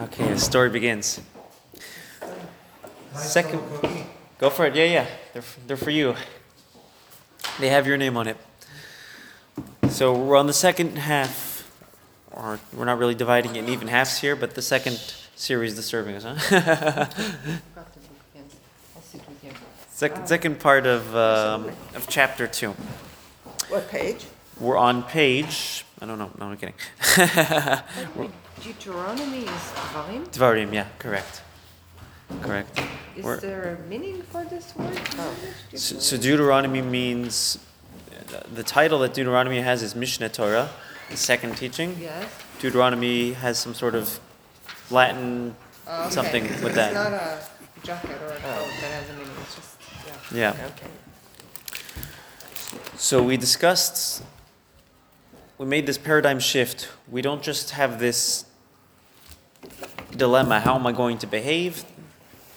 Okay, the story begins. Second- Go for it. Yeah, yeah. They're, they're for you. They have your name on it. So we're on the second half, or we're not really dividing it in even halves here, but the second series, the serving us, huh? Got the book, yes. I'll sit with you. second, second part of, um, of chapter two. What page? We're on page, I don't know, no, I'm kidding. Deuteronomy is Dvarim? Dvarim, yeah, correct. Correct. Is We're- there a meaning for this word? Oh. So, so Deuteronomy means, the title that Deuteronomy has is Mishnah Torah, the second teaching. Yes. Deuteronomy has some sort of Latin Oh, okay. something So with that. It's not a jacket or a coat that has a meaning, it's just, yeah. Yeah. Okay. So we discussed, we made this paradigm shift. We don't just have this dilemma how am I going to behave?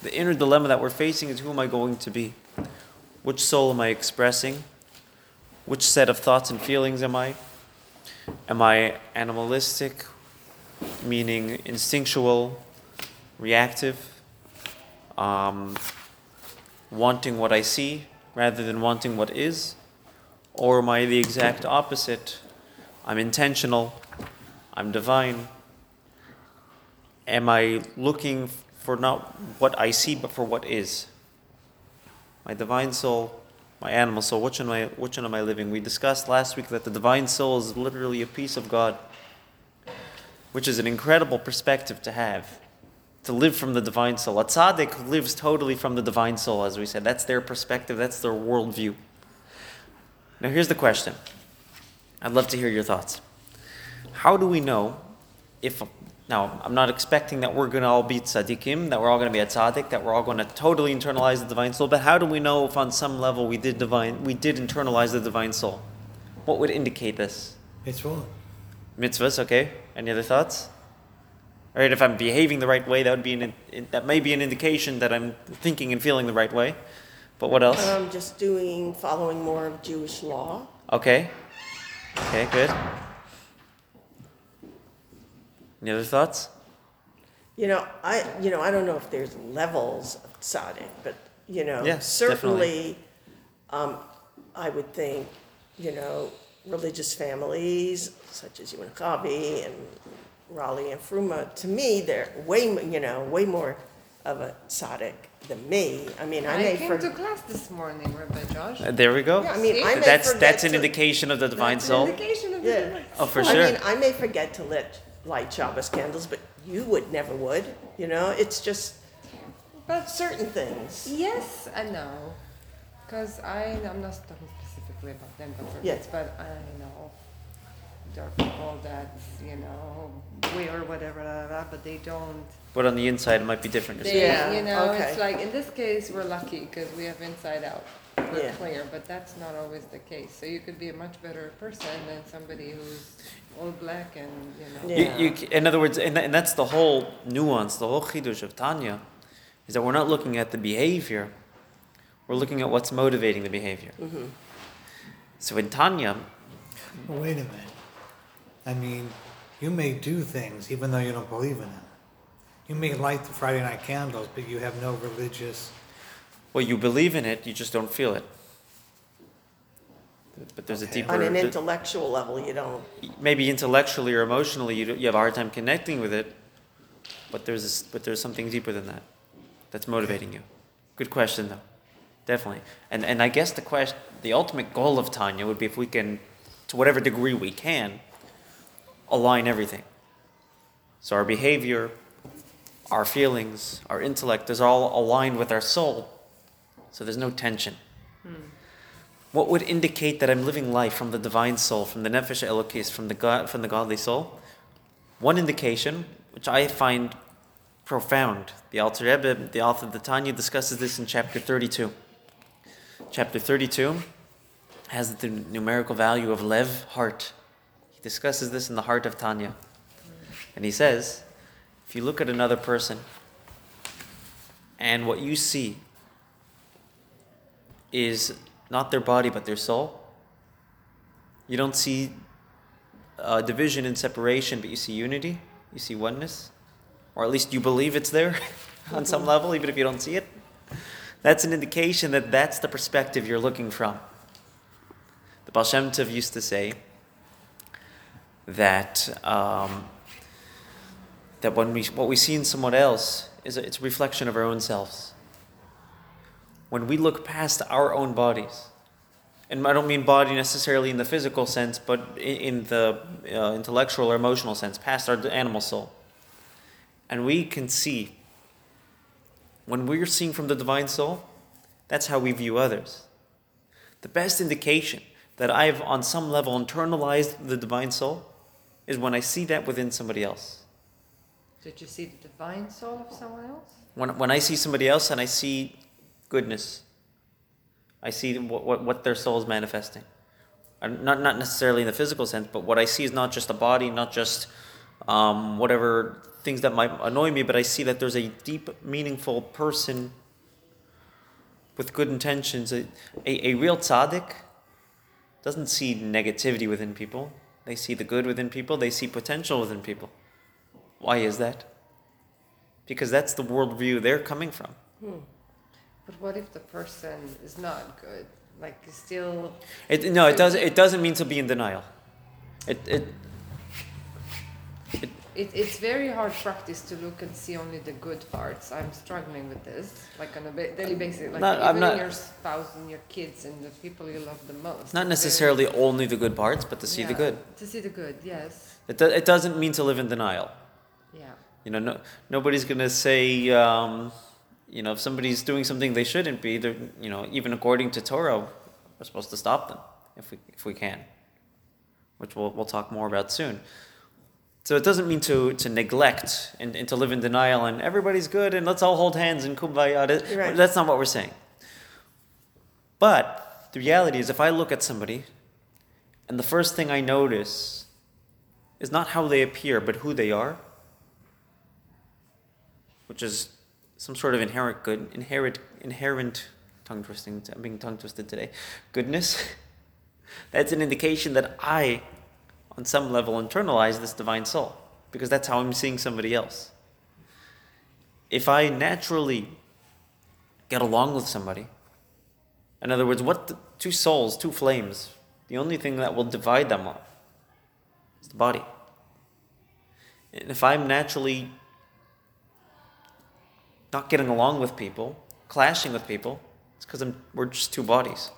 The inner dilemma that we're facing is who am I going to be? Which soul am I expressing? Which set of thoughts and feelings am I? Am I animalistic, meaning instinctual, reactive, um, wanting what I see rather than wanting what is? Or am I the exact opposite? I'm intentional, I'm divine. Am I looking for not what I see, but for what is? My divine soul, my animal soul, which one am I, which one am I living? We discussed last week that the divine soul is literally a piece of God, which is an incredible perspective to have. To live from the divine soul. A tzaddik lives totally from the divine soul, as we said. That's their perspective, that's their worldview. Now, here's the question. I'd love to hear your thoughts. How do we know if, now, I'm not expecting that we're going to all be tzaddikim, that we're all going to be a tzaddik, that we're all going to totally internalize the divine soul, but how do we know if on some level we did divine, we did internalize the divine soul? What would indicate this? It's full. Mitzvahs, okay. Any other thoughts? All right, if I'm behaving the right way, that would be an, that may be an indication that I'm thinking and feeling the right way. But what else? Um, just doing, following more of Jewish law. Okay. Okay, good. Any other thoughts? You know, I, you know, I don't know if there's levels of tzaddik, but, you know, Yes, certainly, um, I would think, you know, religious families such as UNCAVI and Khabi and Raleigh and Fruma, to me, they're way, mo- you know, way more of a tzaddik than me. I mean, I I may came for, to class this morning, Rabbi Josh. Uh, there we go. yeah, I mean, I may that's forget that's an to- indication of the divine That's an soul. indication of the Yeah. divine Oh, for sure. I sure. mean, I may forget to lit, light Shabbos candles, but you would never would, you know? It's just But certain things. yes and no, because I I'm not talking specifically about them, but for Yeah. kids, but I know there are people that you know wear whatever, blah, blah, blah, but they don't. But on the inside, it might be different. They. Yeah, you know, it's like in this case we're lucky because we have inside out. We're Yeah. clear, but that's not always the case. So you could be a much better person than somebody who's all black and you know. Yeah. You, you, in other words, and, and that's the whole nuance, the whole chidush of Tanya, is that we're not looking at the behavior, we're looking at what's motivating the behavior. Mm-hmm. So in Tanya, Well, wait a minute. I mean, you may do things even though you don't believe in them. You may light the Friday night candles, but you have no religious. Well, you believe in it, you just don't feel it. But there's a deeper, On an th- intellectual level, you don't. maybe intellectually or emotionally, you, you have a hard time connecting with it, but there's this, but there's something deeper than that that's motivating you. Good question, though. Definitely. And and I guess the question, the ultimate goal of Tanya would be if we can, to whatever degree we can, align everything. So our behavior, our feelings, our intellect is all aligned with our soul. So there's no tension. What would indicate that I'm living life from the divine soul, from the nefesh elokis, from the God, from the godly soul? One indication, which I find profound, the Alter Rebbe, the author of the Tanya, discusses this in chapter 32. Chapter 32 has the numerical value of lev, heart. He discusses this in the heart of Tanya. And he says, if you look at another person and what you see is not their body but their soul, you don't see uh, division and separation, but you see unity, you see oneness. or at least you believe it's there on some level, even if you don't see it, that's an indication that that's the perspective you're looking from. The Baal Shem Tov used to say that um, that when we what we see in someone else is a, it's a reflection of our own selves. When we look past our own bodies, and I don't mean body necessarily in the physical sense, but in, the uh, intellectual or emotional sense, past our animal soul, and we can see when we're seeing from the divine soul, that's how we view others. The best indication that I've on some level internalized the divine soul is when I see that within somebody else. Did you see the divine soul of someone else? When, when I see somebody else and I see goodness, I see what, what, what their soul is manifesting. And not, not necessarily in the physical sense, but what I see is not just a body, not just um, whatever things that might annoy me, but I see that there's a deep, meaningful person with good intentions. A, a, a real tzaddik doesn't see negativity within people. They see the good within people, they see potential within people. Why is that? Because that's the worldview they're coming from. But what if the person is not good? Like is still It, no, it doesn't. It doesn't mean to be in denial. It, it, it, it's very hard practice to look and see only the good parts. I'm struggling with this, like on a ba- daily basis, like Not- I'm even not- your spouse and your kids and the people you love the most. not necessarily only the good parts, but to see the good. To see the good, yes. It, do, it doesn't mean to live in denial. Yeah. You know, no, nobody's gonna say, um, you know, if somebody's doing something they shouldn't be, they're, you know, even according to Torah, we're supposed to stop them if we if we can, which we'll we'll talk more about soon. So it doesn't mean to, to neglect and, and to live in denial and everybody's good and let's all hold hands and kumbaya. Right. That's not what we're saying. But the reality is, if I look at somebody and the first thing I notice is not how they appear, but who they are, which is some sort of inherent good, inherent, inherent tongue twisting. I'm being tongue twisted today. Goodness. That's an indication that I, on some level, internalize this divine soul because that's how I'm seeing somebody else. If I naturally get along with somebody, in other words, what the, two souls, two flames, the only thing that will divide them are is the body. And if I'm naturally not getting along with people, clashing with people, it's because we're just two bodies.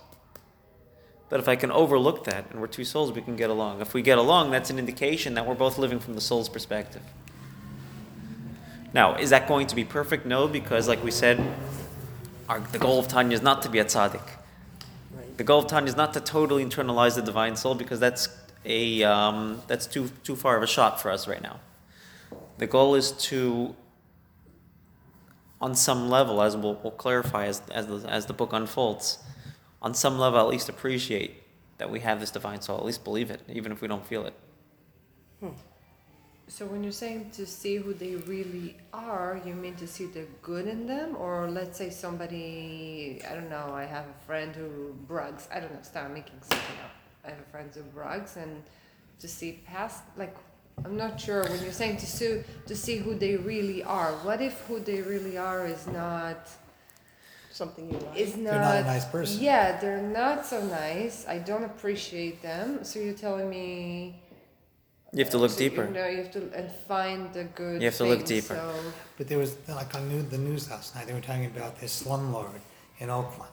But if I can overlook that and we're two souls, we can get along. If we get along, that's an indication that we're both living from the soul's perspective. Now, is that going to be perfect? No, because like we said, our, the goal of Tanya is not to be a tzaddik. Right. The goal of Tanya is not to totally internalize the divine soul because that's a um, that's too too far of a shot for us right now. The goal is to, on some level, as we'll, we'll clarify as as the, as the book unfolds, on some level at least appreciate that we have this divine soul. At least believe it, even if we don't feel it. Hmm. So when you're saying to see who they really are, you mean to see the good in them, or let's say somebody I don't know. I have a friend who brags. I don't know. Start making something up. I have a friend who brags, and to see past like I'm not sure when you're saying to see to see who they really are. What if who they really are is not Something you like. is not, They're not a nice person. Yeah, they're not so nice. I don't appreciate them. So you're telling me You have to look so, deeper. You know, you have to and find the good. You have to look things, deeper. So But there was, like on new, the news last night, they were talking about this slumlord in Oakland,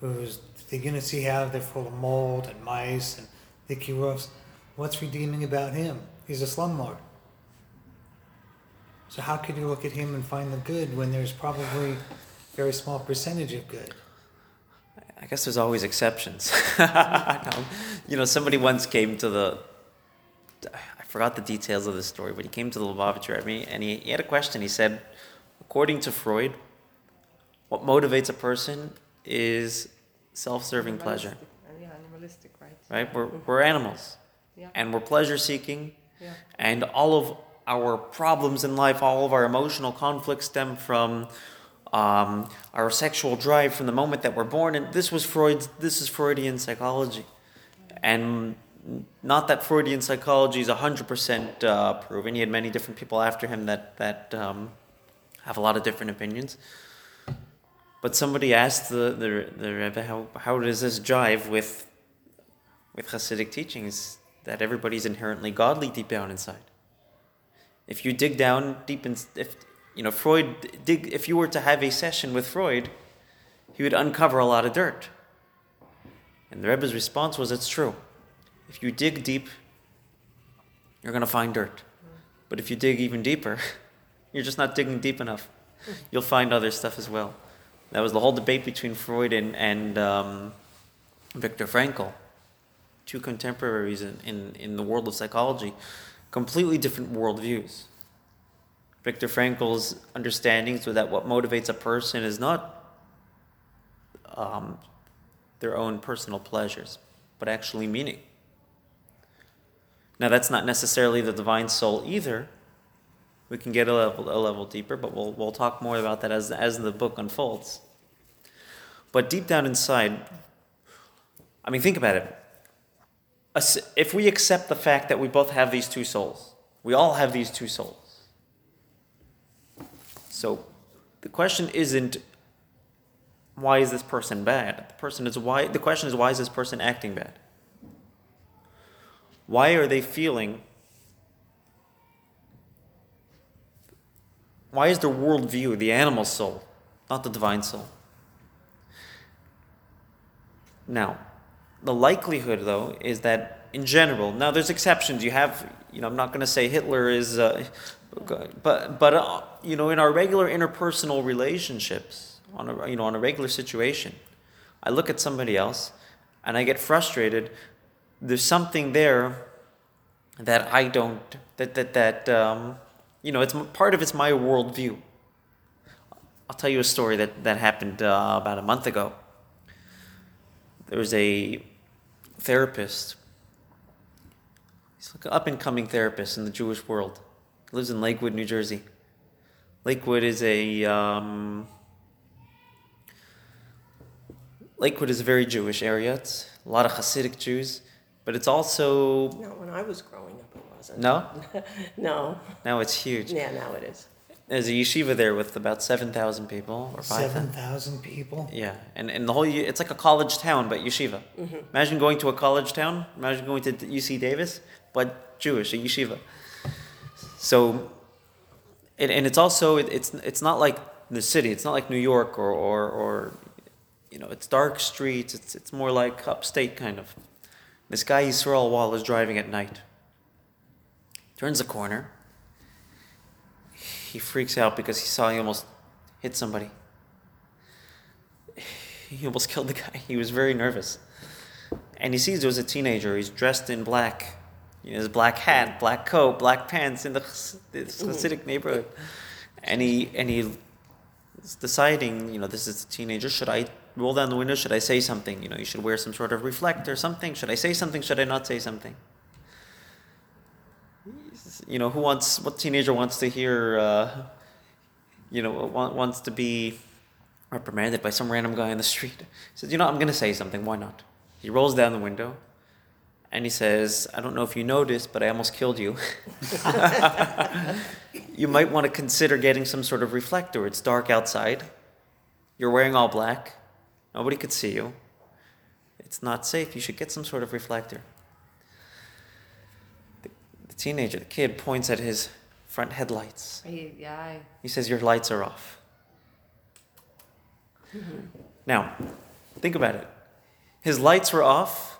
who's, they're gonna see they're full of mold and mice and leaky roofs. What's redeeming about him? He's a slumlord. So how could you look at him and find the good when there's probably a very small percentage of good? I guess there's always exceptions. No. You know, somebody once came to the. I forgot the details of the story, but he came to the Lubavitcher at me and he, he had a question. He said, according to Freud, what motivates a person is self-serving pleasure. Animalistic, Yeah, animalistic, right? Right? We're we're animals, Yeah. and we're pleasure-seeking, And all of our problems in life, all of our emotional conflicts stem from um, our sexual drive from the moment that we're born. And this was Freud's. This is Freudian psychology, and not that Freudian psychology is 100% uh, proven. He had many different people after him that, that um, have a lot of different opinions. But somebody asked the, the, the Rebbe, how, how does this jive with, with Hasidic teachings that everybody's inherently godly deep down inside? If you dig down deep in, if, you know, Freud, dig, if you were to have a session with Freud, he would uncover a lot of dirt. And the Rebbe's response was, it's true. If you dig deep, you're going to find dirt. But if you dig even deeper, you're just not digging deep enough. You'll find other stuff as well. That was the whole debate between Freud and, and um, Viktor Frankl, two contemporaries in, in, in the world of psychology, completely different worldviews. Viktor Frankl's understandings were that what motivates a person is not um, their own personal pleasures, but actually meaning. Now, that's not necessarily the divine soul either. We can get a level, a level deeper, but we'll, we'll talk more about that as, as the book unfolds. But deep down inside, I mean, think about it. If we accept the fact that we both have these two souls, we all have these two souls. So the question isn't why is this person bad? The person is why the question is why is this person acting bad? Why are they feeling why is their worldview the animal soul, not the divine soul? Now, the likelihood though is that in general, now there's exceptions. You have, you know, I'm not going to say Hitler is, uh, but but uh, you know, in our regular interpersonal relationships, on a you know on a regular situation, I look at somebody else, and I get frustrated. There's something there that I don't that that that um, you know it's part of it's my worldview. I'll tell you a story that that happened uh, about a month ago. There was a therapist. He's like an up and coming therapist in the Jewish world. He lives in Lakewood, New Jersey. Lakewood is a um, Lakewood is a very Jewish area. It's a lot of Hasidic Jews, but it's also not when I was growing up, it wasn't. no. No. Now it's huge. Yeah, now it is. There's a yeshiva there with about seven thousand people or five Seven thousand. thousand people. Yeah, and, and the whole it's like a college town, but yeshiva. Mm-hmm. Imagine going to a college town. Imagine going to UC Davis, but Jewish, a yeshiva. So, and, and it's also it, it's it's not like the city. It's not like New York or or, or you know it's dark streets. It's it's more like upstate kind of. This guy Yisrael Wall is driving at night. Turns the corner. He freaks out because he saw he almost hit somebody. He almost killed the guy. He was very nervous. And he sees there was a teenager. He's dressed in black. You know, his black hat, black coat, black pants in the Hasidic neighborhood. And he and he deciding, you know, this is a teenager. Should I roll down the window? Should I say something? You know, you should wear some sort of reflector, something. Should I say something? Should I not say something? You know, who wants? What teenager wants to hear? Uh, you know, wa- wants to be reprimanded by some random guy in the street. He says, You know, I'm to say something. Why not? He rolls down the window and he says, I don't know if you noticed, but I almost killed you. you might want to consider getting some sort of reflector. It's dark outside. You're wearing all black. Nobody could see you. It's not safe. You should get some sort of reflector. The, teenager, the kid, points at his front headlights. I- Yeah, He says, Your lights are off. Mm-hmm. Now, think about it. His lights were off.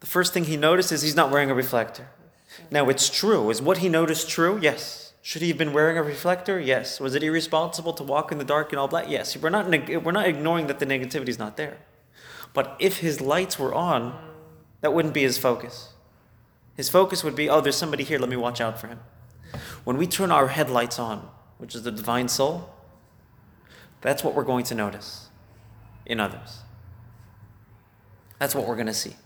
The first thing he noticed is he's not wearing a reflector. Now, it's true. Is what he noticed true? Yes. Should he have been wearing a reflector? Yes. Was it irresponsible to walk in the dark in all black? Yes. We're not, neg- we're not ignoring that the negativity is not there. But if his lights were on, that wouldn't be his focus. His focus would be, oh, there's somebody here, let me watch out for him. When we turn our headlights on, which is the divine soul, that's what we're going to notice in others. That's what we're going to see.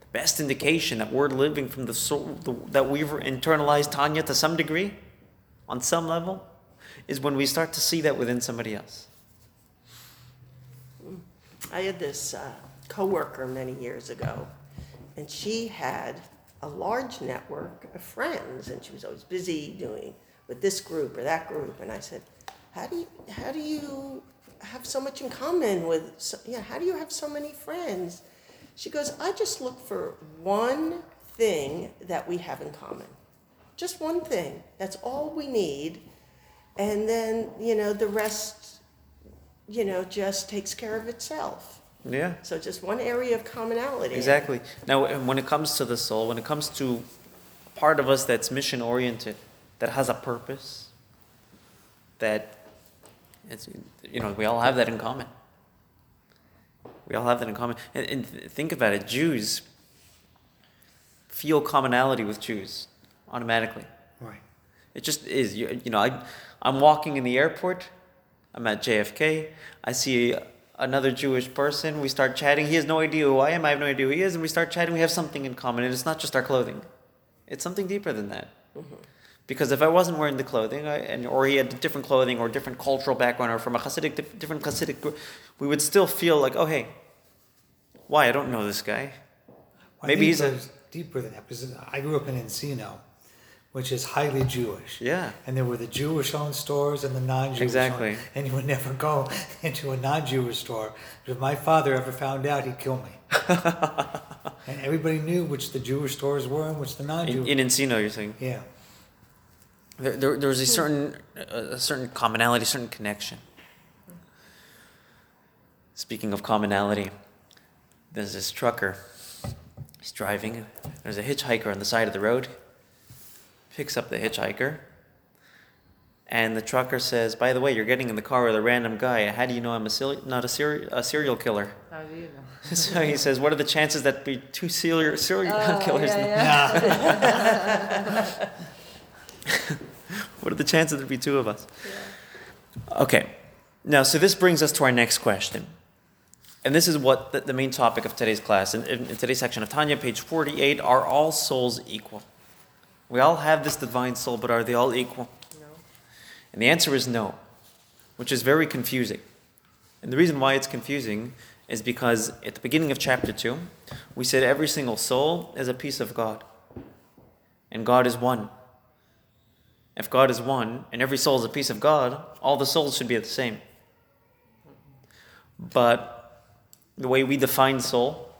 The best indication that we're living from the soul, the, that we've internalized Tanya to some degree, on some level, is when we start to see that within somebody else. I had this uh, coworker many years ago, and she had a large network of friends, and she was always busy doing with this group or that group. And I said, "How do you, how do you have so much in common with? So, yeah, how do you have so many friends?" She goes, "I just look for one thing that we have in common, just one thing. That's all we need, and then you know the rest, you know, just takes care of itself." Yeah. So just one area of commonality. Exactly. Now, and when it comes to the soul, when it comes to a part of us that's mission oriented, that has a purpose, that it's, you know, we all have that in common. We all have that in common. And, and think about it Jews feel commonality with Jews automatically. Right. It just is. You, you know, I, I'm walking in the airport. I'm at JFK. I see another Jewish person. We start chatting. He has no idea who I am. I have no idea who he is. And we start chatting. We have something in common. And it's not just our clothing. It's something deeper than that. Mm-hmm. Because if I wasn't wearing the clothing, I, and or he had different clothing or different cultural background or from a Hasidic, dif- different Hasidic group, we would still feel like, oh hey, why I don't know this guy. I Maybe he's a- deeper than that because I grew up in Encino, which is highly Jewish. Yeah. And there were the Jewish-owned stores and the non-Jewish. Exactly. owned. And you would never go into a non-Jewish store. If my father ever found out, he'd kill me. and everybody knew which the Jewish stores were and which the non-Jewish. in Encino, you're saying. yeah. There, there, there was a certain, a certain commonality, a certain connection. Speaking of commonality, there's this trucker. He's driving. There's a hitchhiker on the side of the road. Picks up the hitchhiker. And the trucker says, "By the way, you're getting in the car with a random guy. How do you know I'm a not a, seri- a serial killer?" How do you know? so he says, "What are the chances that be two serial serial Oh, killers?" yeah, yeah. What are the chances there'd be two of us? Yeah. Okay. Now, so this brings us to our next question. And this is what the, the main topic of today's class. In, in, in today's section of Tanya, page 48, are all souls equal? We all have this divine soul, but are they all equal? No. And the answer is no, which is very confusing. And the reason why it's confusing is because at the beginning of chapter 2, we said every single soul is a piece of God. And God is one. If God is one and every soul is a piece of God, all the souls should be the same. But the way we define soul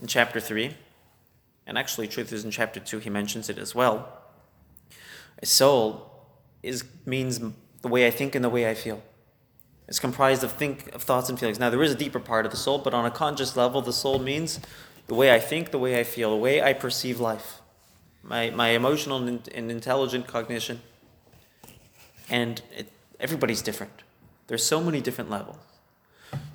in chapter 3, and actually, truth is in chapter 2, he mentions it as well. A soul is means the way I think and the way I feel. It's comprised of think of thoughts and feelings. Now there is a deeper part of the soul, but on a conscious level, the soul means the way I think, the way I feel, the way I perceive life, my my emotional and, intelligent cognition. And it, everybody's different. There's so many different levels.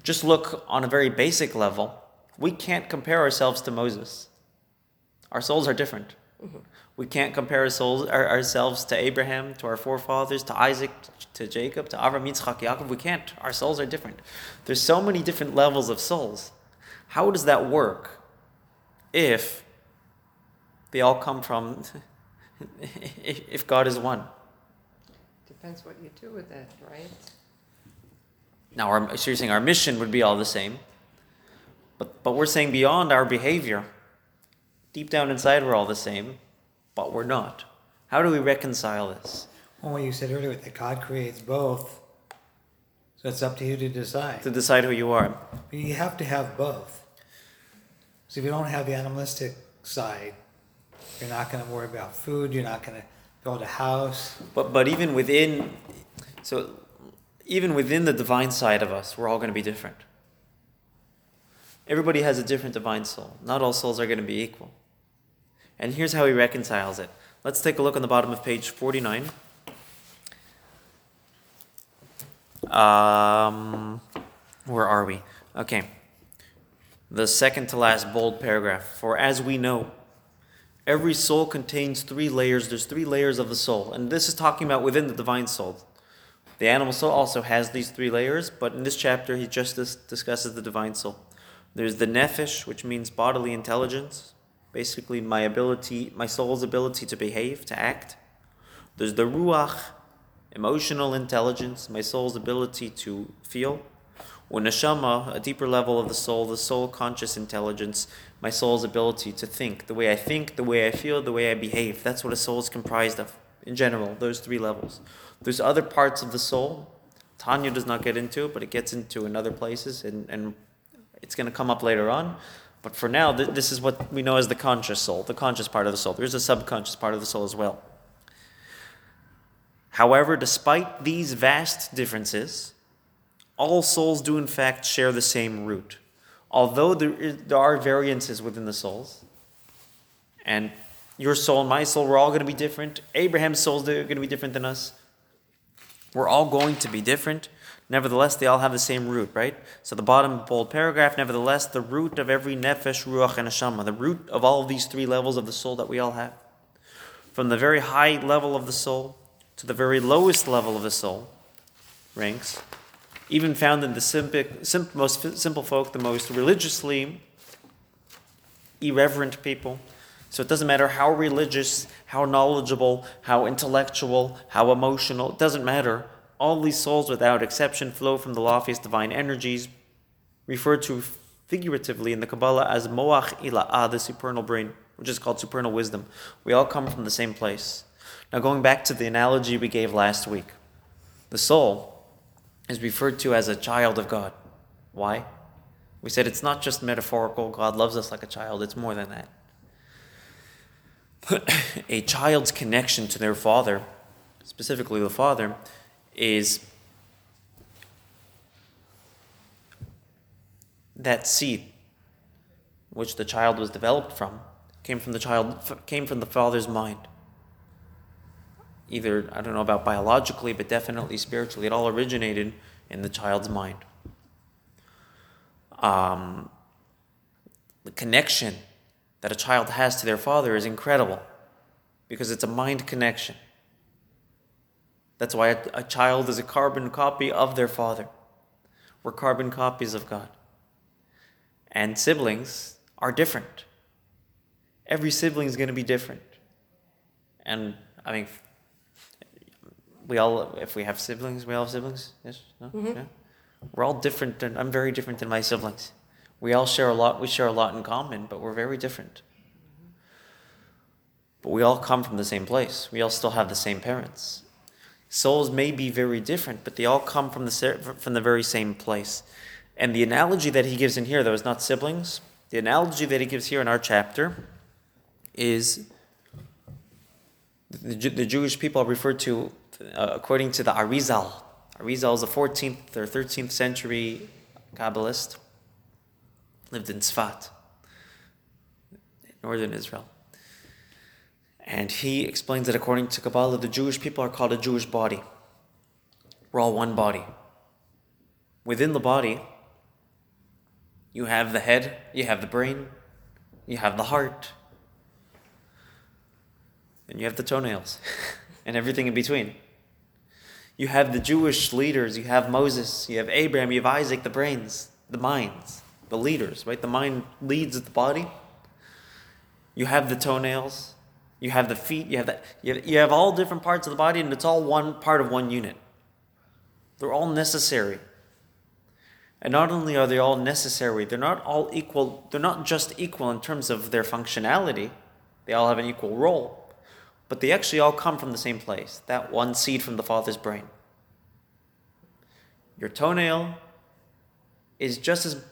Just look on a very basic level. We can't compare ourselves to Moses. Our souls are different. Mm-hmm. We can't compare our souls, our, ourselves to Abraham, to our forefathers, to Isaac, to Jacob, to Avram, Yitzchak, Yaakov. We can't. Our souls are different. There's so many different levels of souls. How does that work if they all come from, if if God is one? Depends what you do with it, right? Now, our, so you're saying our mission would be all the same, but, but we're saying beyond our behavior, deep down inside, we're all the same, but we're not. How do we reconcile this? Well, you said earlier, that God creates both. So it's up to you to decide. To decide who you are. But you have to have both. So if you don't have the animalistic side, you're not going to worry about food. You're not going to build a house. But, but even within, so even within the divine side of us, we're all going to be different. Everybody has a different divine soul. Not all souls are going to be equal. And here's how he reconciles it. Let's take a look on the bottom of page 49. Um, where are we? Okay. The second to last bold paragraph. For as we know, every soul contains three layers. There's three layers of the soul. And this is talking about within the divine soul. The animal soul also has these three layers, but in this chapter, he just dis- discusses the divine soul. There's the nephesh, which means bodily intelligence, basically my ability, my soul's ability to behave, to act. There's the ruach, emotional intelligence, my soul's ability to feel. When neshama, a deeper level of the soul, the soul conscious intelligence, my soul's ability to think, the way I think, the way I feel, the way I behave. That's what a soul is comprised of in general, those three levels. There's other parts of the soul. Tanya does not get into but it gets into in other places, and, and it's going to come up later on. But for now, th- this is what we know as the conscious soul, the conscious part of the soul. There's a subconscious part of the soul as well. However, despite these vast differences, all souls do in fact share the same root. Although there, is, there are variances within the souls, and your soul and my soul, we're all going to be different. Abraham's soul's are going to be different than us. We're all going to be different. Nevertheless, they all have the same root, right? So the bottom bold paragraph, nevertheless, the root of every nefesh, ruach, and neshama, the root of all of these three levels of the soul that we all have. From the very high level of the soul to the very lowest level of the soul, ranks, even found in the most simple folk, the most religiously irreverent people. So it doesn't matter how religious, how knowledgeable, how intellectual, how emotional, it doesn't matter. All these souls, without exception, flow from the loftiest divine energies, referred to figuratively in the Kabbalah as Moach Ila'ah, the supernal brain, which is called supernal wisdom. We all come from the same place. Now, going back to the analogy we gave last week, the soul is referred to as a child of God. Why? We said it's not just metaphorical, God loves us like a child, it's more than that. a child's connection to their father, specifically the father, is that seed which the child was developed from came from the child came from the father's mind. Either i don't know about biologically but definitely spiritually it all originated in the child's mind. Um, the connection that a child has to their father is incredible because it's a mind connection that's why a, a child is a carbon copy of their father we're carbon copies of god and siblings are different. Every sibling is going to be different. And I mean, we all, if we have siblings, we all have siblings? Yes? No? Mm-hmm. Yeah? We're all different. Than, I'm very different than my siblings. We all share a lot, we share a lot in common, but we're very different. But we all come from the same place. We all still have the same parents. Souls may be very different, but they all come from the, from the very same place. And the analogy that he gives in here, though, is not siblings. The analogy that he gives here in our chapter is the, the Jewish people are referred to uh, according to the Arizal. Arizal is a 14th or 13th century Kabbalist, lived in Sfat, northern Israel. And he explains that according to Kabbalah, the Jewish people are called a Jewish body. We're all one body. Within the body, you have the head, you have the brain, you have the heart, and you have the toenails, and everything in between. You have the Jewish leaders, you have Moses, you have Abraham, you have Isaac, the brains, the minds, the leaders, right? The mind leads the body. You have the toenails, you have the feet, you have that you have, you have all different parts of the body, and it's all one part of one unit. They're all necessary. And not only are they all necessary, they're not all equal, they're not just equal in terms of their functionality, they all have an equal role, but they actually all come from the same place that one seed from the Father's brain. Your toenail is just as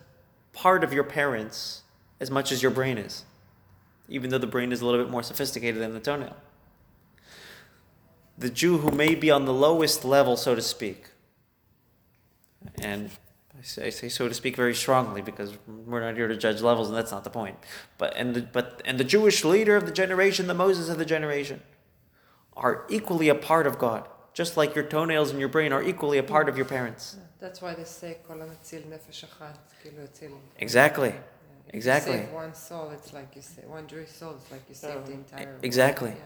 part of your parents as much as your brain is, even though the brain is a little bit more sophisticated than the toenail. The Jew who may be on the lowest level, so to speak, and I say, I say so to speak very strongly because we're not here to judge levels, and that's not the point. But and the, but and the Jewish leader of the generation, the Moses of the generation, are equally a part of God, just like your toenails and your brain are equally a part of your parents. That's why they say, "Kol nefesh Exactly. Exactly. You save one soul, it's like you say one Jewish soul. It's like you saved the entire. world. exactly. Yeah.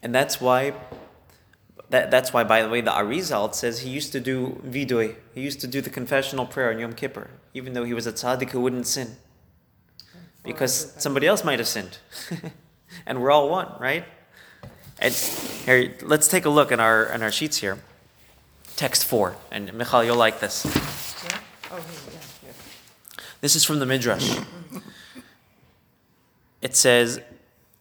and that's why. That, that's why, by the way, the Arizal says he used to do vidui. He used to do the confessional prayer on Yom Kippur, even though he was a tzaddik who wouldn't sin. because somebody else might have sinned. and we're all one, right? And here, let's take a look in our in our sheets here. Text four, and Michal, you'll like this. Yeah? Oh, yeah, yeah. This is from the Midrash. Mm-hmm. It says,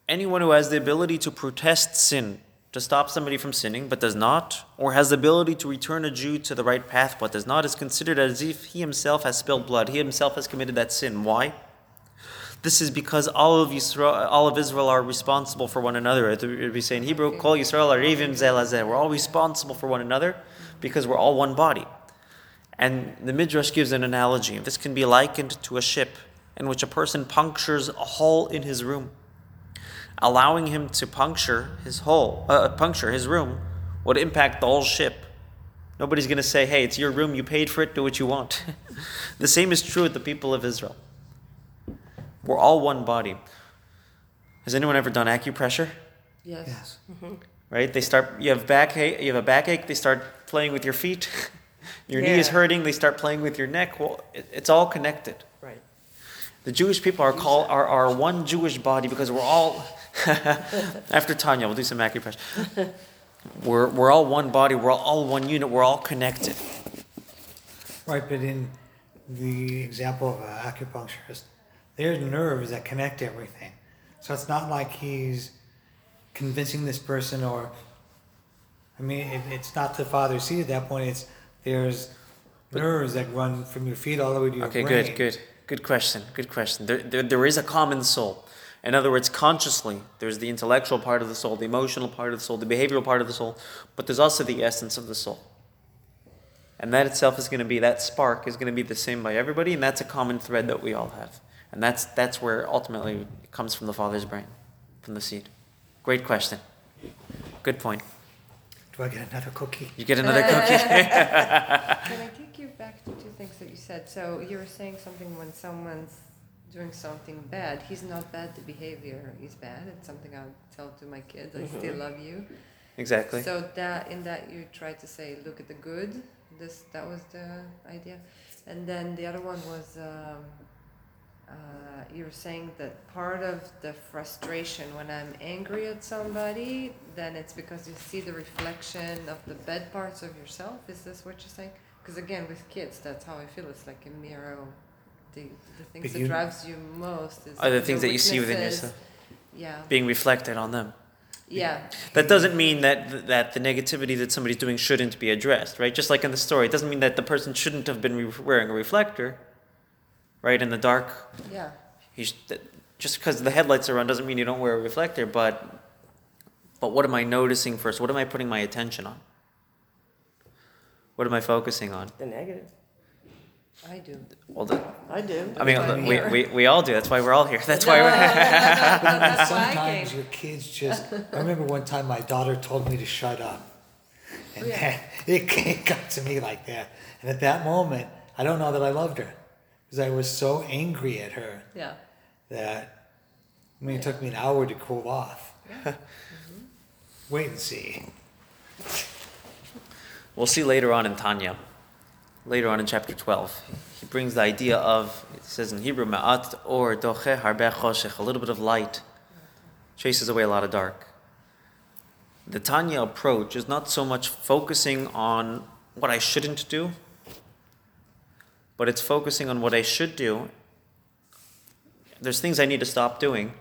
anyone who has the ability to protest sin, to stop somebody from sinning, but does not, or has the ability to return a Jew to the right path, but does not, is considered as if he himself has spilled blood. He himself has committed that sin. Why? This is because all of Israel, all of Israel are responsible for one another. It would be saying in Hebrew, "Kol Yisrael arivim zelazeh." We're all responsible for one another because we're all one body. And the Midrash gives an analogy. This can be likened to a ship in which a person punctures a hole in his room. Allowing him to puncture his hole, uh, puncture his room, would impact the whole ship. Nobody's going to say, "Hey, it's your room. You paid for it. Do what you want." the same is true with the people of Israel. We're all one body. Has anyone ever done acupressure? Yes. Yes. right? They start. You have backache. You have a backache. They start playing with your feet. your knee is hurting. They start playing with your neck. Well, it, it's all connected. The Jewish people are called are, are one Jewish body because we're all. after Tanya, we'll do some acupressure. we're we're all one body. We're all one unit. We're all connected. Right, but in the example of an acupuncturist, there's nerves that connect everything. So it's not like he's convincing this person or, I mean, it, it's not the father's seed at that point. It's there's nerves that run from your feet all the way to your Okay, brain. good, good, good question. Good question. There, there, there is a common soul. In other words, consciously, there's the intellectual part of the soul, the emotional part of the soul, the behavioral part of the soul, but there's also the essence of the soul. And that itself is going to be, that spark is going to be the same by everybody, and that's a common thread that we all have. And that's, that's where ultimately it comes from the Father's brain, from the seed. Great question. Good point. Do I get another cookie? You get another cookie. Can I take you back to two things that you said? So you were saying something when someone's doing something bad. He's not bad. The behavior is bad. It's something I would tell to my kids. I still love you. exactly. So that in that you try to say, look at the good. This that was the idea, and then the other one was um, uh, you were saying that part of the frustration when I'm angry at somebody, then it's because you see the reflection of the bad parts of yourself. Is this what you're saying? Because again, with kids, that's how I feel. It's like a mirror. The the things But that you- drives you most is Are the things that you see within yourself Yeah, being reflected on them. yeah, That doesn't mean that that the negativity that somebody's doing shouldn't be addressed, right? Just like in the story, it doesn't mean that the person shouldn't have been re- wearing a reflector, right? In the dark, yeah. he sh- that- just because the headlights are on doesn't mean you don't wear a reflector. But but what am I noticing first? What am I putting my attention on? What am I focusing on? The negative. I do. Well, the, I do. I mean, That's why I'm we, here. we, we all do. That's why we're all here. That's why we're. That's why I Sometimes came. your kids just. I remember one time my daughter told me to shut up, and Oh, yeah. then it, it got to me like that. And at that moment, I don't know that I loved her because I was so angry at her Yeah. that I mean, it took me an hour to cool off. Mm-hmm. Wait and see. We'll see later on in Tanya, later on in chapter 12. He brings the idea of, it says in Hebrew, ma'at or doche harbe choshech, a little bit of light chases away a lot of dark. The Tanya approach is not so much focusing on what I shouldn't do, but it's focusing on what I should do. There's things I need to stop doing,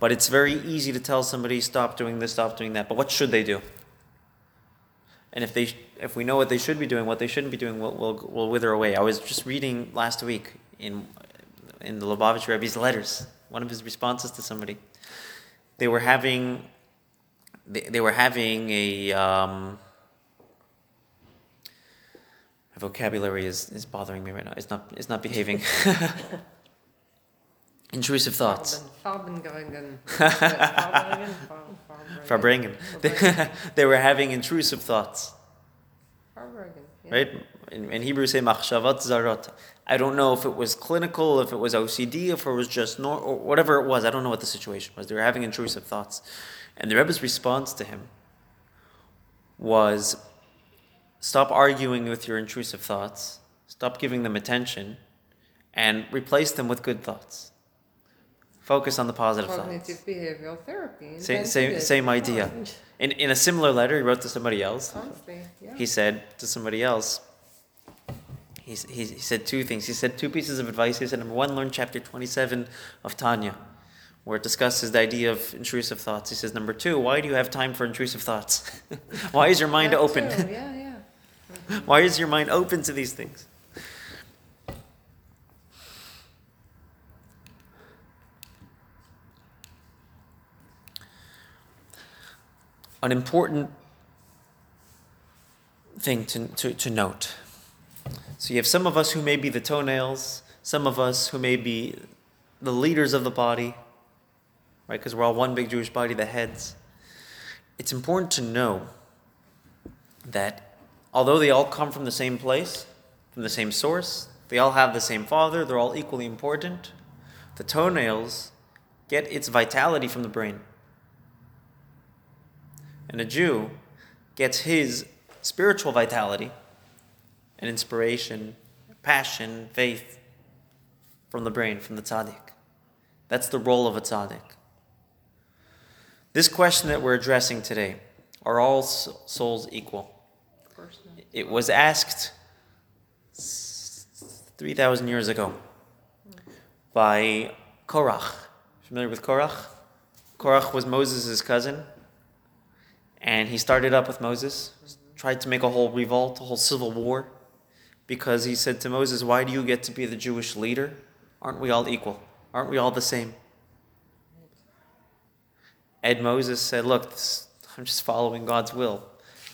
but it's very easy to tell somebody, stop doing this, stop doing that, but what should they do? And if they, if we know what they should be doing, what they shouldn't be doing, will will will wither away. I was just reading last week in in the Lubavitch Rebbe's letters, one of his responses to somebody. They were having, they, they were having a. Um, my vocabulary is, is bothering me right now. It's not it's not behaving. Intrusive thoughts. Verbringen. Verbringen. they were having intrusive thoughts. Yeah. right? In, in Hebrew, say machshavat zarot. I don't know if it was clinical, if it was OCD, if it was just nor or whatever it was. I don't know what the situation was. They were having intrusive thoughts, and the Rebbe's response to him was, "Stop arguing with your intrusive thoughts. Stop giving them attention, and replace them with good thoughts. Focus on the positive Cognitive thoughts." behavioral therapy. Same, same, same idea. Oh, In, in a similar letter, he wrote to somebody else. Honestly, yeah. He said to somebody else, he, he, he said two things. He said two pieces of advice. He said, number one, learn chapter 27 of Tanya, where it discusses the idea of intrusive thoughts. He says, number two, why do you have time for intrusive thoughts? why is your mind open? too, Yeah, yeah. why is your mind open to these things? An important thing to, to, to note. So you have some of us who may be the toenails, some of us who may be the leaders of the body, right? Because we're all one big Jewish body, the heads. It's important to know that although they all come from the same place, from the same source, they all have the same father, they're all equally important, the toenails get its vitality from the brain. And a Jew gets his spiritual vitality and inspiration, passion, faith from the brain, from the tzaddik. That's the role of a tzaddik. This question that we're addressing today are all souls equal? Of course not. It was asked 3,000 years ago by Korach. Familiar with Korach? Korach was Moses' cousin, and he started up with Moses, tried to make a whole revolt, a whole civil war, because he said to Moses, Why do you get to be the Jewish leader? Aren't we all equal? Aren't we all the same? Ed Moses said, Look, this, I'm just following God's will.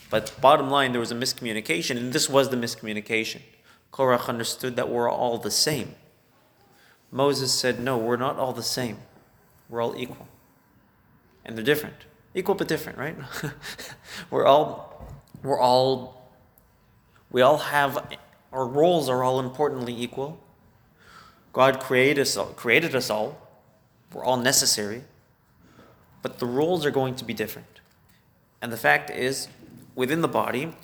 But bottom line, there was a miscommunication, and this was the miscommunication. Korach understood that we're all the same. Moses said, No, we're not all the same. We're all equal. And they're different. Equal but different, right? we're all we're all we all have our roles are all importantly equal. God created us all, created us all. We're all necessary. But the roles are going to be different. And the fact is, within the body,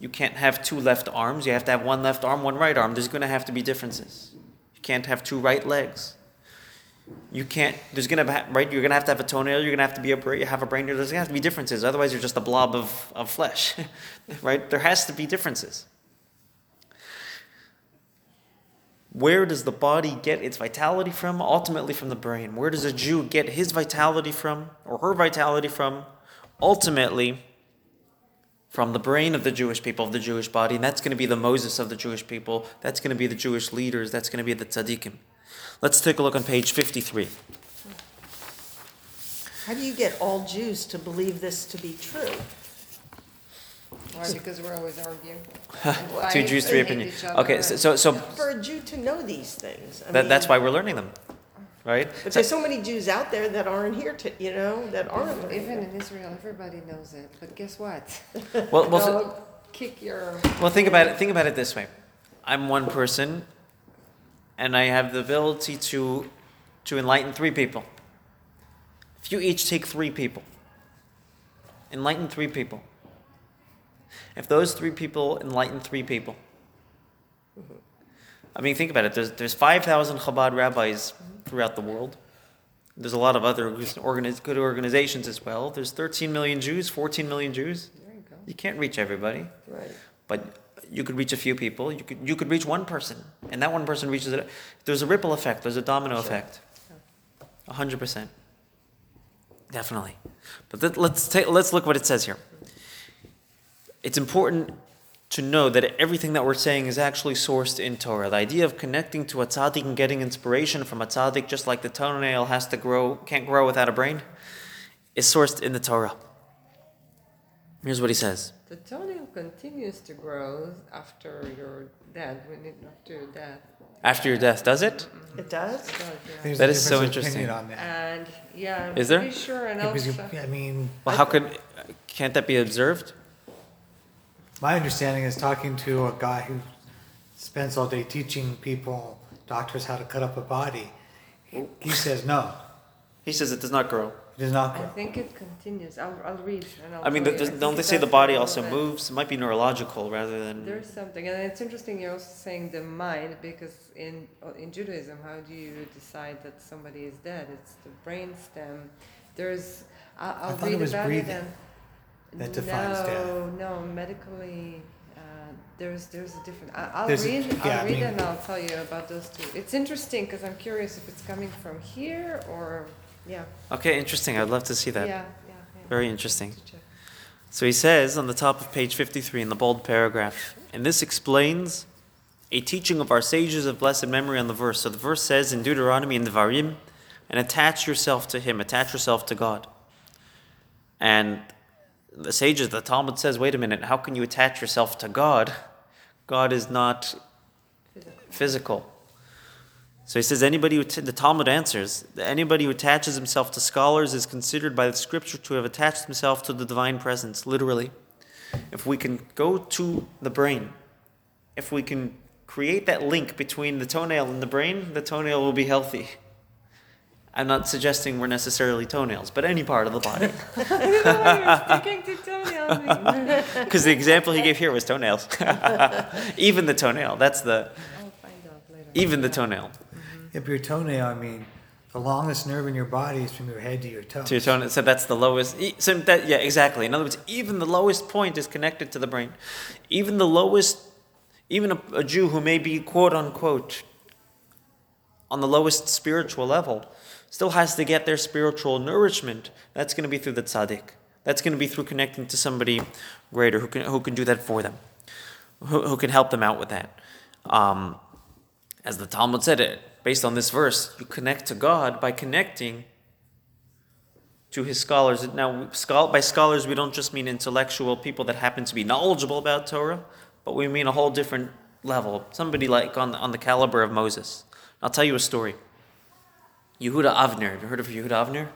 you can't have two left arms. You have to have one left arm, one right arm. There's going to have to be differences. You can't have two right legs. You can't. There's to be right. You're to have to have a toenail. You're to have to be a have a brain. There's to have to be differences. Otherwise, you're just a blob of, of flesh, right? There has to be differences. Where does the body get its vitality from? Ultimately, from the brain. Where does a Jew get his vitality from, or her vitality from? Ultimately, from the brain of the Jewish people, of the Jewish body, and that's going to be the Moses of the Jewish people. That's going to be the Jewish leaders. That's going to be the tzaddikim. Let's take a look on page 53. How do you get all Jews to believe this to be true? Why? Because we're always arguing. Two Jews, three opinions. Okay, so, so, so For a Jew to know these things. I that, that's mean, why we're learning them, right? But So- there's so many Jews out there that aren't here to, you know, that aren't learning. Even in Israel, everybody knows it. But guess what? well, well, th- They'll kick your. Well, think about it. Think about it this way: I'm one person, and I have the ability to to enlighten three people. If you each take three people, enlighten three people. If those three people enlighten three people, I mean, think about it. There's there's five thousand Chabad rabbis throughout the world. There's a lot of other good organizations as well. There's 13 million Jews, 14 million Jews. There you go. You can't reach everybody. Right. But you could reach a few people. You could you could reach one person, and that one person reaches it. There's a ripple effect. There's a domino effect. A hundred percent. Definitely. But let, let's take let's look what it says here. It's important to know that everything that we're saying is actually sourced in Torah. The idea of connecting to a tzaddik and getting inspiration from a tzaddik, just like the toenail has to grow, can't grow without a brain, is sourced in the Torah. Here's what he says. The toenail continues to grow after you're dead. When it, after your death. After your death, does it? It does? It does, yeah. There's That a is so difference of interesting. opinion on that. And yeah, I'm Is there? pretty sure. And Yeah, because you- I mean, Well, how could can't that be observed? my understanding is talking to a guy who spends all day teaching people, doctors, how to cut up a body. He says no, He says it does not grow. It does not I grow. think it continues. I'll, I'll read. And I'll I mean, tell you. I don't they say the does body for also little bit. moves? It might be neurological rather than. There's something, and it's interesting you're also saying the mind because in in Judaism, how do you decide that somebody is dead? It's the brain stem. There's I'll, I'll thought it was about breathing it and that defines no, death. no, medically uh, there's there's a different. I, I'll There's a- read. yeah, I I'll read mean- and I'll tell you about those two. It's interesting because I'm curious if it's coming from here or yeah. Okay, interesting. I'd love to see that. Yeah, yeah, yeah. Very interesting. So he says on the top of page 53 in the bold paragraph, and this explains a teaching of our sages of blessed memory on the verse. So the verse says in Deuteronomy in Devarim, and attach yourself to him, attach yourself to God. And the sages, the Talmud says, wait a minute, how can you attach yourself to God? God is not Physical. So he says, anybody who, t- the Talmud answers, anybody who attaches himself to scholars is considered by the scripture to have attached himself to the divine presence, literally. If we can go to the brain, if we can create that link between the toenail and the brain, the toenail will be healthy. I'm not suggesting we're necessarily toenails, but any part of the body. I don't know why you're sticking to toenails. Because the example he gave here was toenails. even the toenail, that's the, I'll find out later. even the toenail. If your toenail, I mean, the longest nerve in your body is from your head to your toes. To your toenail, so that's the lowest. So that, yeah, exactly. In other words, even the lowest point is connected to the brain. Even the lowest, even a, a Jew who may be quote unquote on the lowest spiritual level, still has to get their spiritual nourishment. That's going to be through the tzaddik. That's going to be through connecting to somebody greater who can who can do that for them, who, who can help them out with that. Um, as the Talmud said it, based on this verse, you connect to God by connecting to his scholars. Now, by scholars, we don't just mean intellectual people that happen to be knowledgeable about Torah, but we mean a whole different level. Somebody like on, on the caliber of Moses. I'll tell you a story. Yehuda Avner. Have you heard of Yehuda Avner?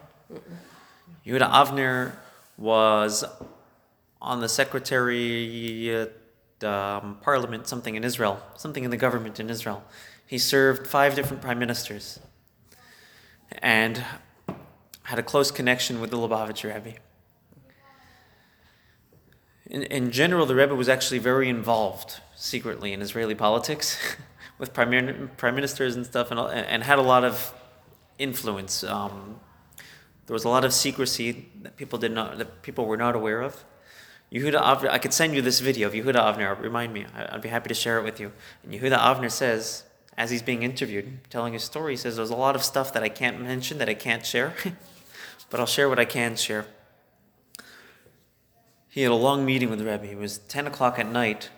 Yehuda Avner was on the secretary um, parliament, something in Israel, something in the government in Israel. He served five different prime ministers and had a close connection with the Lubavitcher Rebbe. In, in general, the Rebbe was actually very involved secretly in Israeli politics with prime, prime ministers and stuff, and, and had a lot of influence. Um, there was a lot of secrecy that people did not, that people were not aware of. Yehuda Avner, I could send you this video of Yehuda Avner. Remind me, I'd be happy to share it with you. And Yehuda Avner says, as he's being interviewed, telling his story, he says, "There's a lot of stuff that I can't mention, that I can't share, but I'll share what I can share." He had a long meeting with the Rebbe. It was 10 o'clock at night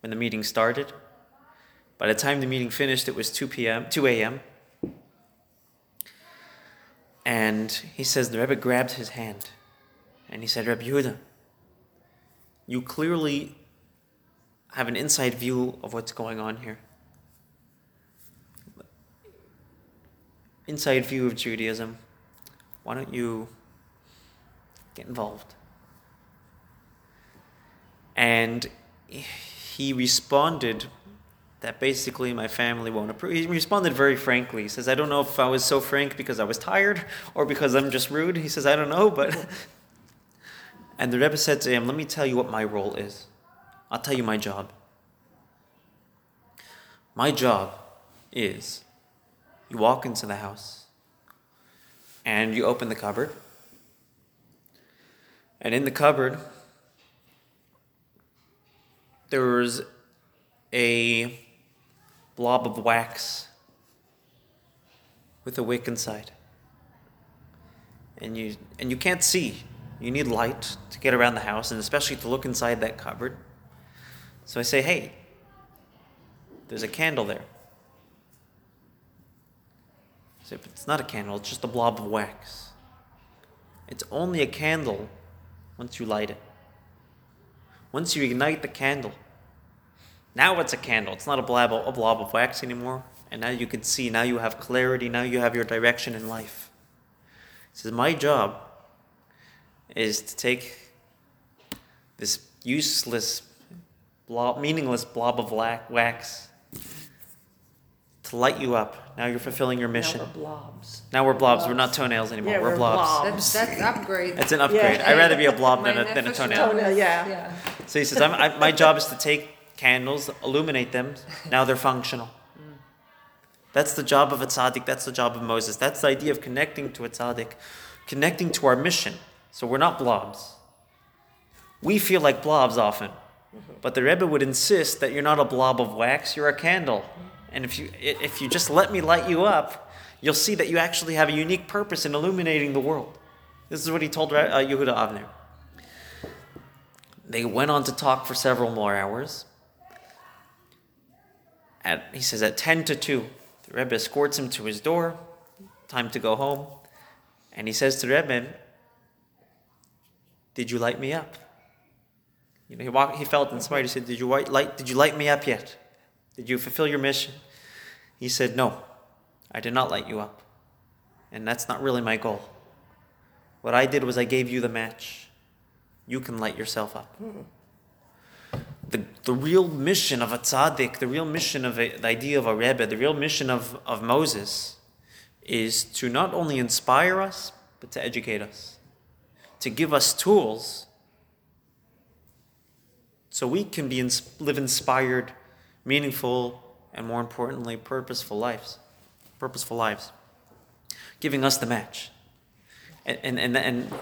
when the meeting started. By the time the meeting finished, it was 2 p.m., 2 a.m. And he says the Rebbe grabbed his hand and he said, Rebbe Yehuda, you clearly have an inside view of what's going on here. Inside view of Judaism. Why don't you get involved? And he responded that basically my family won't approve. He responded very frankly. He says, I don't know if I was so frank because I was tired or because I'm just rude. He says, I don't know, but. and the Rebbe said to him, Let me tell you what my role is. I'll tell you my job. My job is you walk into the house and you open the cupboard. And in the cupboard, there's a blob of wax with a wick inside. And you and you can't see. You need light to get around the house and especially to look inside that cupboard. So I say, "Hey, there's a candle there." So it's not a candle, it's just a blob of wax. It's only a candle once you light it. Once you ignite the candle, now it's a candle. It's not a blob, a blob of wax anymore. And now you can see, now you have clarity, now you have your direction in life. He says, My job is to take this useless, blob, meaningless blob of wax light you up. Now you're fulfilling your mission. Now we're blobs. Now we're blobs. We're not toenails anymore. Yeah, we're, we're blobs. blobs. That's that's upgrade. It's an upgrade. Yeah. I'd rather be a blob than a, than a toenail. Toenail, yeah. yeah. So he says, I'm, I, my job is to take candles, illuminate them. Now they're functional. That's the job of a tzaddik. That's the job of Moses. That's the idea of connecting to a tzaddik, connecting to our mission. So we're not blobs. We feel like blobs often. But the Rebbe would insist that you're not a blob of wax, you're a candle. And if you, if you just let me light you up, you'll see that you actually have a unique purpose in illuminating the world. This is what he told uh, Yehuda Avner. They went on to talk for several more hours. At, he says at 10 to 2, the Rebbe escorts him to his door, time to go home. And he says to the Rebbe, Did you light me up? You know, he, walked, he felt inspired. He said, did you, light, light, did you light me up yet? Did you fulfill your mission? He said, No, I did not light you up. And that's not really my goal. What I did was I gave you the match. You can light yourself up. The, the real mission of a tzaddik, the real mission of a, the idea of a rebbe, the real mission of, of Moses is to not only inspire us, but to educate us, to give us tools so we can be live inspired, meaningful, and more importantly, purposeful lives. Purposeful lives, giving us the match, and and and, and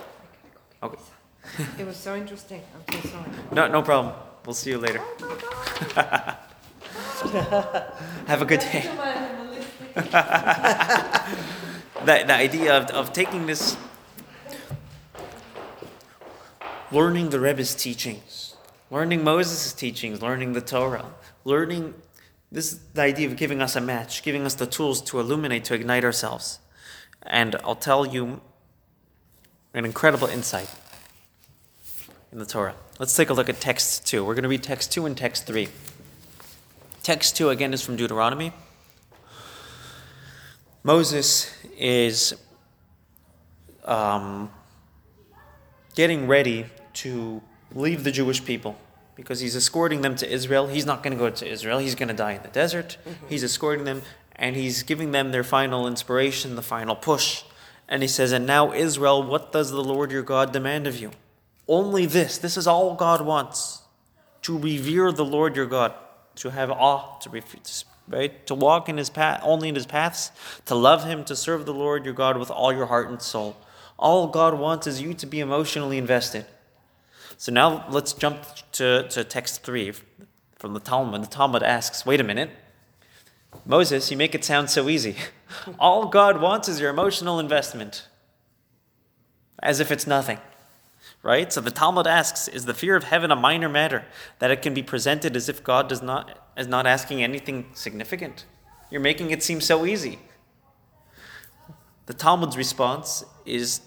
okay, It was so interesting. I'm so sorry. no no problem. We'll see you later. Oh Have a good day. the, the idea of, of taking this, learning the Rebbe's teachings, learning Moses' teachings, learning the Torah, learning this is the idea of giving us a match, giving us the tools to illuminate, to ignite ourselves. And I'll tell you an incredible insight in the Torah. Let's take a look at text 2. We're going to read text 2 and text 3. Text 2 again is from Deuteronomy. Moses is um, getting ready to leave the Jewish people because he's escorting them to Israel. He's not going to go to Israel, he's going to die in the desert. Mm-hmm. He's escorting them and he's giving them their final inspiration, the final push. And he says, And now, Israel, what does the Lord your God demand of you? Only this. This is all God wants to revere the Lord your God, to have awe, to, ref- right? to walk in his path, only in his paths, to love him, to serve the Lord your God with all your heart and soul. All God wants is you to be emotionally invested. So now let's jump to, to text 3 from the Talmud. The Talmud asks, wait a minute. Moses, you make it sound so easy. All God wants is your emotional investment. As if it's nothing. Right? So the Talmud asks, is the fear of heaven a minor matter that it can be presented as if God does not is not asking anything significant? You're making it seem so easy. The Talmud's response is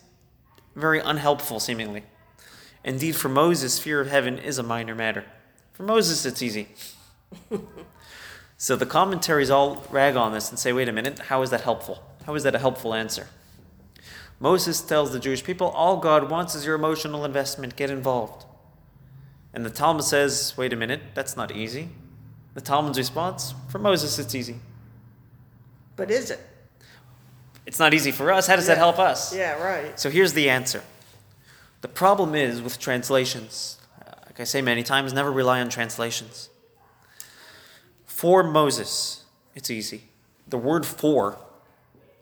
very unhelpful seemingly. Indeed, for Moses, fear of heaven is a minor matter. For Moses, it's easy. so the commentaries all rag on this and say, wait a minute, how is that helpful? How is that a helpful answer? Moses tells the Jewish people, all God wants is your emotional investment, get involved. And the Talmud says, wait a minute, that's not easy. The Talmud's response, for Moses, it's easy. But is it? It's not easy for us. How does that help us? Yeah, right. So here's the answer. The problem is with translations, like I say many times, never rely on translations. For Moses, it's easy. The word for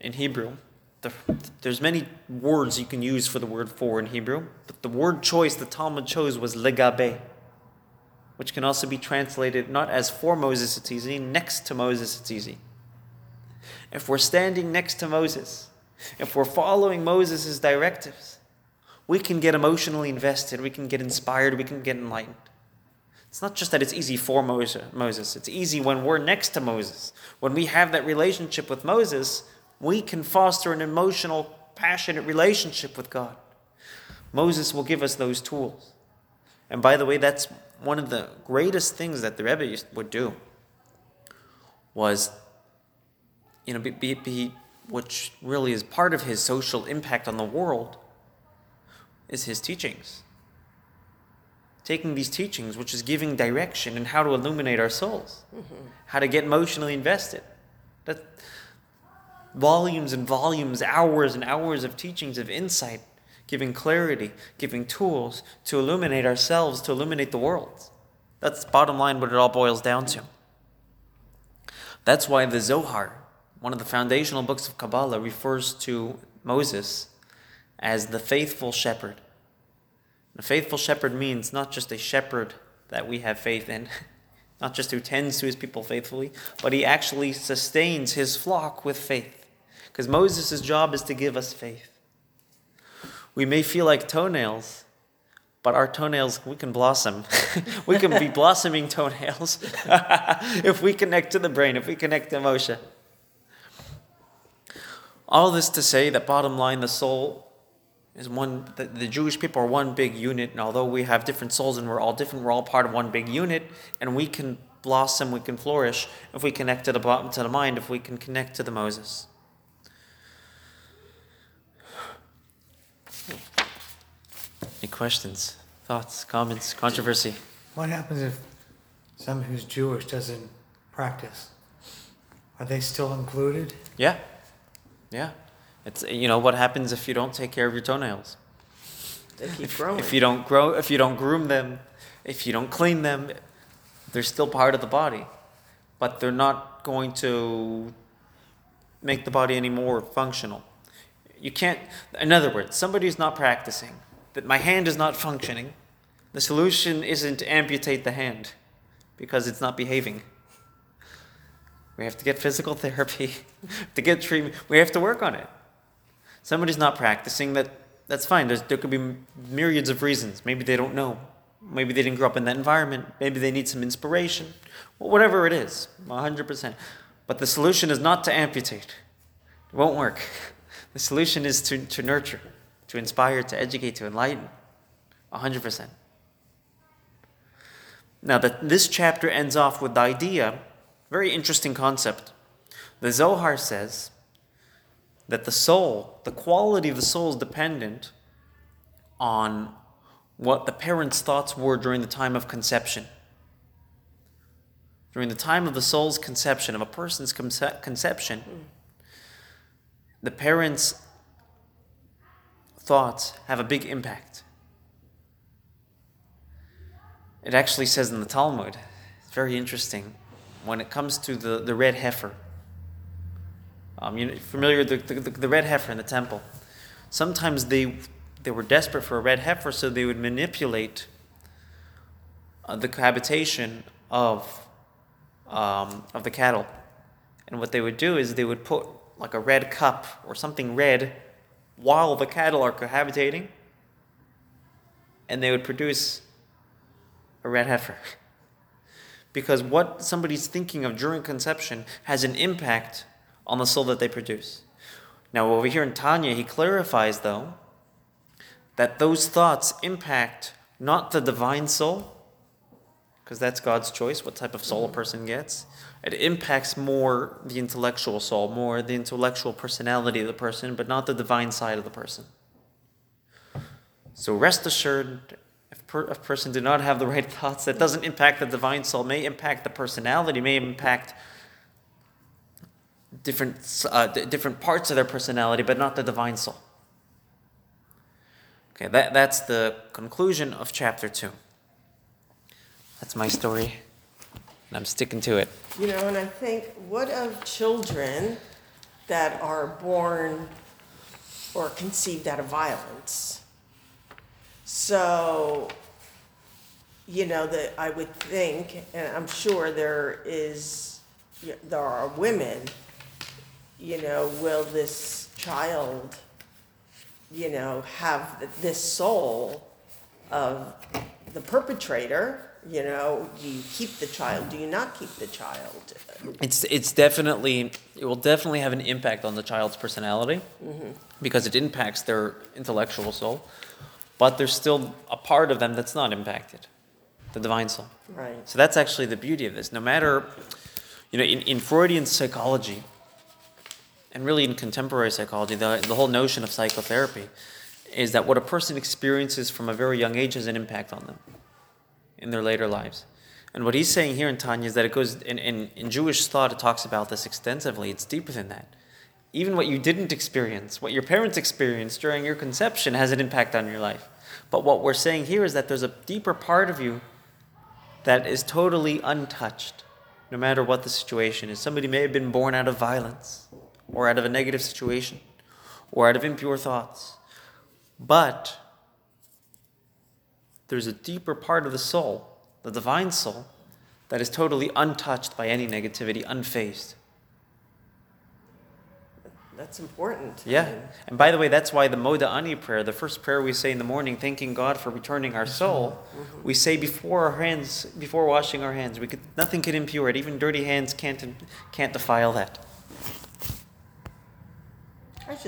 in Hebrew, the, there's many words you can use for the word for in Hebrew, but the word choice the Talmud chose was legabe, which can also be translated not as for Moses it's easy, next to Moses it's easy. If we're standing next to Moses, if we're following Moses' directives, we can get emotionally invested, we can get inspired, we can get enlightened. It's not just that it's easy for Moses, it's easy when we're next to Moses. When we have that relationship with Moses, we can foster an emotional, passionate relationship with God. Moses will give us those tools. And by the way, that's one of the greatest things that the Rebbe would do was, you know, be, be, be, which really is part of his social impact on the world, is his teachings. Taking these teachings, which is giving direction and how to illuminate our souls, how to get emotionally invested. That volumes and volumes, hours and hours of teachings of insight, giving clarity, giving tools to illuminate ourselves, to illuminate the world. That's bottom line what it all boils down to. That's why the Zohar, one of the foundational books of Kabbalah, refers to Moses as the faithful shepherd. The faithful shepherd means not just a shepherd that we have faith in, not just who tends to his people faithfully, but he actually sustains his flock with faith. Because Moses' job is to give us faith. We may feel like toenails, but our toenails, we can blossom. we can be blossoming toenails if we connect to the brain, if we connect to Moshe. All this to say that bottom line, the soul is one, the, the Jewish people are one big unit, and although we have different souls and we're all different, we're all part of one big unit, and we can blossom, we can flourish if we connect to the bottom, to the mind, if we can connect to the Moses. Any questions, thoughts, comments, controversy? What happens if someone who's Jewish doesn't practice? Are they still included? Yeah, yeah. It's you know what happens if you don't take care of your toenails. They keep growing. If you don't grow, if you don't groom them, if you don't clean them, they're still part of the body, but they're not going to make the body any more functional. You can't. In other words, somebody's not practicing. That my hand is not functioning. The solution isn't to amputate the hand, because it's not behaving. We have to get physical therapy, to get treatment. We have to work on it. Somebody's not practicing. That that's fine. There's, there could be myriads of reasons. Maybe they don't know. Maybe they didn't grow up in that environment. Maybe they need some inspiration. Well, whatever it is, 100%. But the solution is not to amputate. It won't work. The solution is to, to nurture, to inspire, to educate, to enlighten. 100%. Now, that this chapter ends off with the idea, very interesting concept. The Zohar says that the soul, the quality of the soul is dependent on what the parents' thoughts were during the time of conception. During the time of the soul's conception, of a person's conce- conception, the parents' thoughts have a big impact. It actually says in the Talmud, it's very interesting, when it comes to the, the red heifer. Um, you're familiar with the, the, the red heifer in the temple. Sometimes they, they were desperate for a red heifer, so they would manipulate uh, the cohabitation of, um, of the cattle. And what they would do is they would put like a red cup or something red while the cattle are cohabitating, and they would produce a red heifer. Because what somebody's thinking of during conception has an impact on the soul that they produce. Now, over here in Tanya, he clarifies, though, that those thoughts impact not the divine soul, because that's God's choice, what type of soul a person gets. It impacts more the intellectual soul, more the intellectual personality of the person, but not the divine side of the person. So rest assured, if per, a person did not have the right thoughts, that doesn't impact the divine soul, may impact the personality, may impact different, uh, different parts of their personality, but not the divine soul. Okay, that, that's the conclusion of chapter 2. That's my story, and I'm sticking to it. You know, and I think, what of children that are born or conceived out of violence? So, you know, that I would think, and I'm sure there is, there are women, you know, will this child, you know, have this soul of the perpetrator? You know, do you keep the child? Do you not keep the child? It's it's definitely it will definitely have an impact on the child's personality mm-hmm. because it impacts their intellectual soul, but there's still a part of them that's not impacted, the divine soul. Right. So that's actually the beauty of this. No matter, you know, in, in Freudian psychology, and really in contemporary psychology, the, the whole notion of psychotherapy is that what a person experiences from a very young age has an impact on them in their later lives. And what he's saying here in Tanya is that it goes, in, in, in Jewish thought, it talks about this extensively. It's deeper than that. Even what you didn't experience, what your parents experienced during your conception, has an impact on your life. But what we're saying here is that there's a deeper part of you that is totally untouched, no matter what the situation is. Somebody may have been born out of violence, or out of a negative situation, or out of impure thoughts. But there's a deeper part of the soul the divine soul, that is totally untouched by any negativity, unfazed. That's important. Yeah. And by the way, that's why the Modeh Ani prayer, the first prayer we say in the morning, thanking God for returning our soul, mm-hmm. we say before our hands, before washing our hands. We could, nothing can impure it. Even dirty hands can't, can't defile that.